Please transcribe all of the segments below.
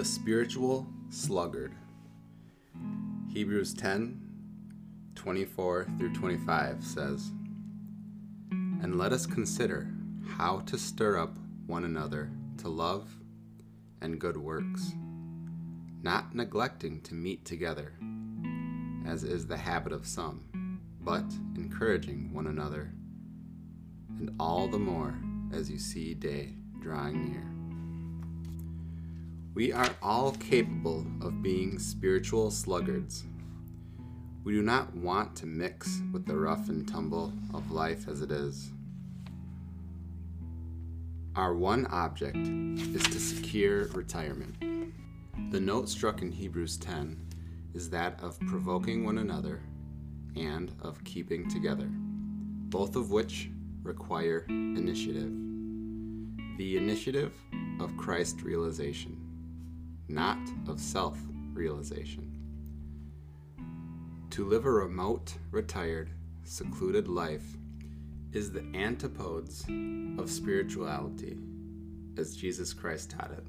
The spiritual sluggard. Hebrews 10 24 through 25 says, And let us consider how to stir up one another to love and good works, not neglecting to meet together, as is the habit of some, but encouraging one another, and all the more as you see day drawing near. We are all capable of being spiritual sluggards. We do not want to mix with the rough and tumble of life as it is. Our one object is to secure retirement. The note struck in Hebrews 10 is that of provoking one another and of keeping together, both of which require initiative. The initiative of Christ realization not of self realization. To live a remote, retired, secluded life is the antipodes of spirituality, as Jesus Christ taught it.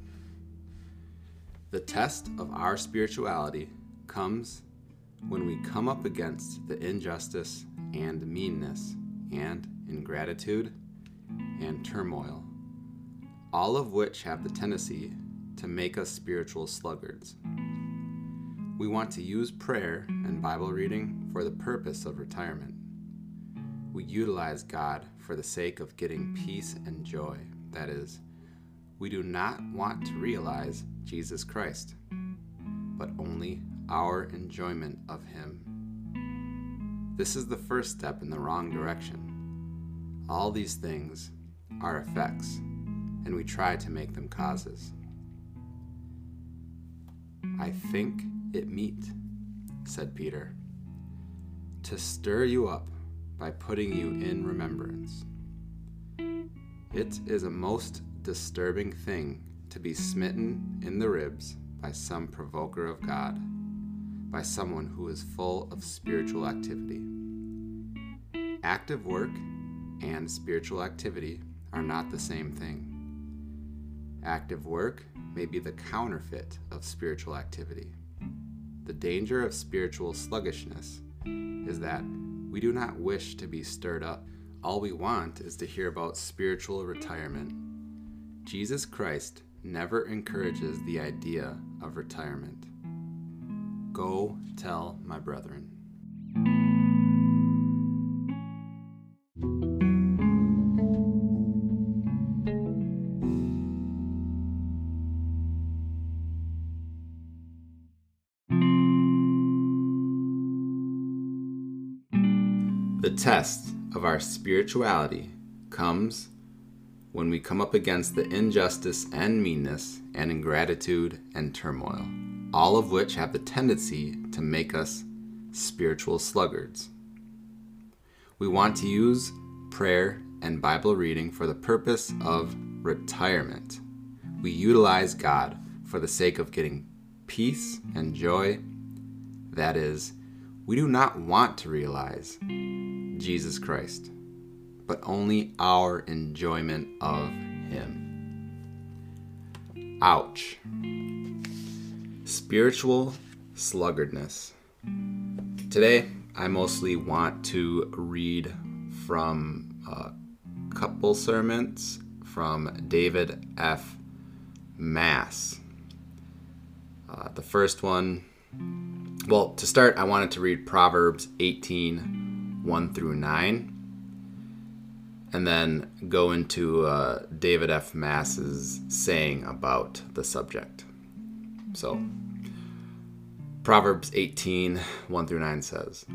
The test of our spirituality comes when we come up against the injustice and meanness and ingratitude and turmoil, all of which have the tendency to make us spiritual sluggards. We want to use prayer and Bible reading for the purpose of retirement. We utilize God for the sake of getting peace and joy. That is, we do not want to realize Jesus Christ, but only our enjoyment of Him. This is the first step in the wrong direction. All these things are effects, and we try to make them causes. I think it meet, said Peter, to stir you up by putting you in remembrance. It is a most disturbing thing to be smitten in the ribs by some provoker of God, by someone who is full of spiritual activity. Active work and spiritual activity are not the same thing. Active work may be the counterfeit of spiritual activity. The danger of spiritual sluggishness is that we do not wish to be stirred up. All we want is to hear about spiritual retirement. Jesus Christ never encourages the idea of retirement. Go tell my brethren. The test of our spirituality comes when we come up against the injustice and meanness and ingratitude and turmoil, all of which have the tendency to make us spiritual sluggards. We want to use prayer and Bible reading for the purpose of retirement. We utilize God for the sake of getting peace and joy. That is, we do not want to realize Jesus Christ, but only our enjoyment of Him. Ouch. Spiritual sluggardness. Today, I mostly want to read from a couple sermons from David F. Maas. Uh, the first one, well, to start, I wanted to read Proverbs 18 1 through 9, and then go into uh, David F. Maas's saying about the subject. So, Proverbs 18 1 through 9 says,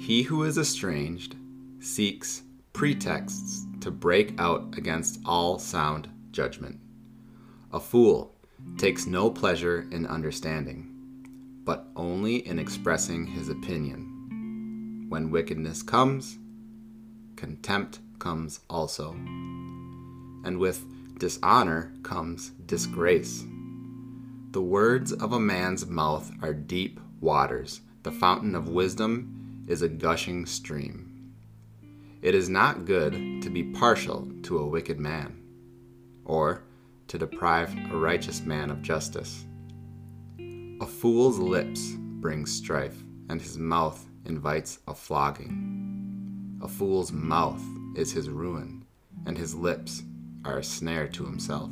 He who is estranged seeks pretexts to break out against all sound judgment. A fool takes no pleasure in understanding, but only in expressing his opinion. When wickedness comes, contempt comes also. And with dishonor comes disgrace. The words of a man's mouth are deep waters. The fountain of wisdom is a gushing stream. It is not good to be partial to a wicked man, or to deprive a righteous man of justice. A fool's lips bring strife, and his mouth invites a flogging. A fool's mouth is his ruin, and his lips are a snare to himself.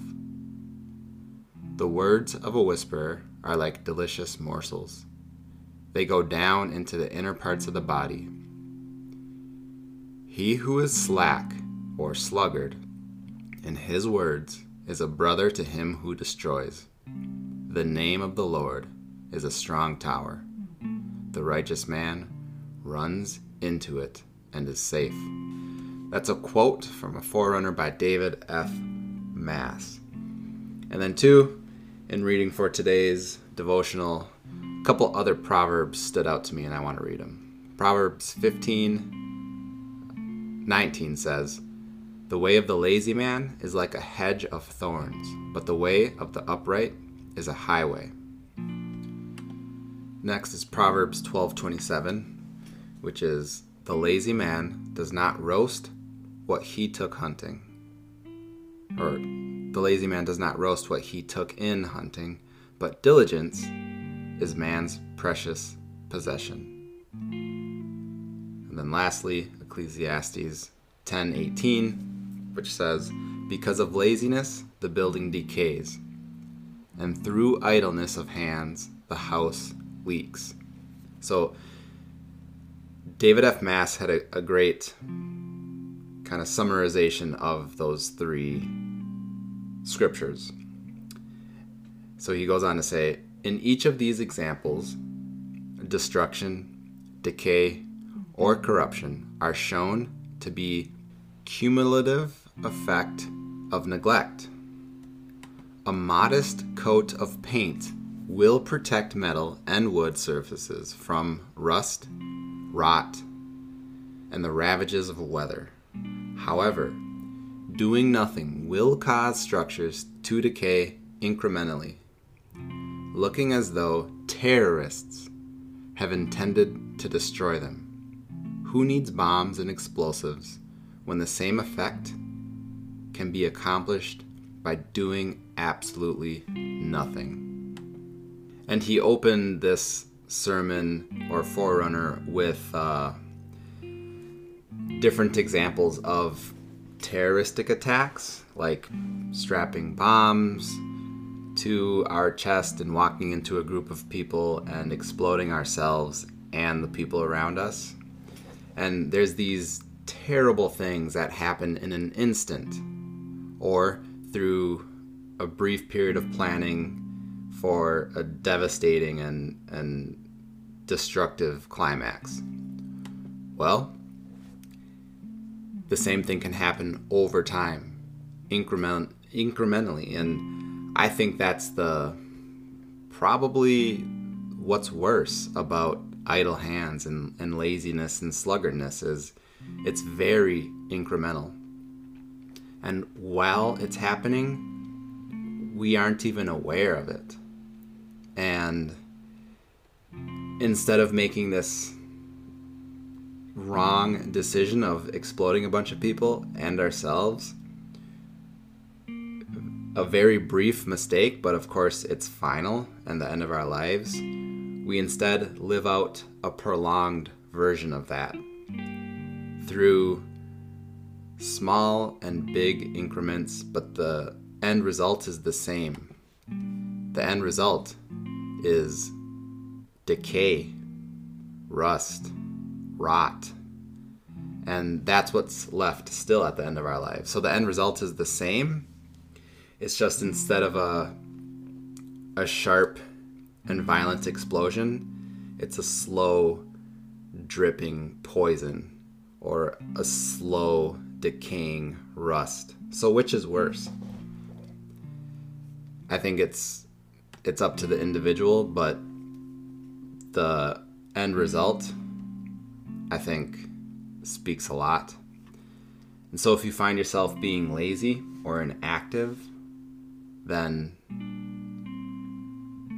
The words of a whisperer are like delicious morsels. They go down into the inner parts of the body. He who is slack or sluggard in his words is a brother to him who destroys. The name of the Lord is a strong tower. The righteous man runs into it and is safe. That's a quote from a forerunner by David F. Maas. And then, two, in reading for today's devotional, a couple other proverbs stood out to me and I want to read them. Proverbs 15 19 says, The way of the lazy man is like a hedge of thorns, but the way of the upright is a highway. Next is Proverbs 12:27, which is the lazy man does not roast what he took hunting. Or the lazy man does not roast what he took in hunting, but diligence is man's precious possession. And then lastly, Ecclesiastes 10:18, which says, "Because of laziness the building decays, and through idleness of hands the house leaks." So David F. Maas had a, a great kind of summarization of those three scriptures. So he goes on to say, in each of these examples, destruction, decay, or corruption are shown to be cumulative effect of neglect. A modest coat of paint will protect metal and wood surfaces from rust, rot, and the ravages of weather. However, doing nothing will cause structures to decay incrementally, looking as though terrorists have intended to destroy them. Who needs bombs and explosives when the same effect can be accomplished by doing absolutely nothing? And he opened this sermon or forerunner with uh, different examples of terroristic attacks, like strapping bombs to our chest and walking into a group of people and exploding ourselves and the people around us. And there's these terrible things that happen in an instant or through a brief period of planning for a devastating and, and destructive climax. Well, the same thing can happen over time, increment, incrementally. And I think that's the probably what's worse about idle hands and, and laziness and sluggardness is it's very incremental. And while it's happening, we aren't even aware of it. And instead of making this wrong decision of exploding a bunch of people and ourselves. A very brief mistake, but of course it's final and the end of our lives. We instead live out a prolonged version of that through small and big increments, but the end result is the same. The end result is decay, rust, rot. And that's what's left still at the end of our lives. So the end result is the same. It's just instead of a a sharp and violent explosion, it's a slow dripping poison or a slow decaying rust. So which is worse? I think it's it's up to the individual, but the end result I think speaks a lot. And so if you find yourself being lazy or inactive, then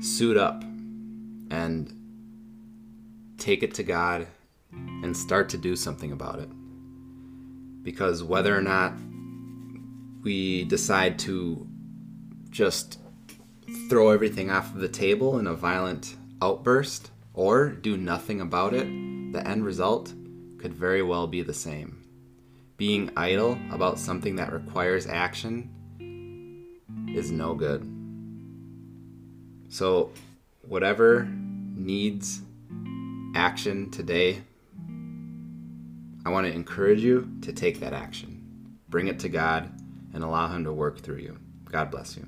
suit up and take it to God and start to do something about it. Because whether or not we decide to just throw everything off of the table in a violent outburst or do nothing about it, the end result could very well be the same. Being idle about something that requires action is no good. So, whatever needs action today, I want to encourage you to take that action. Bring it to God and allow Him to work through you. God bless you.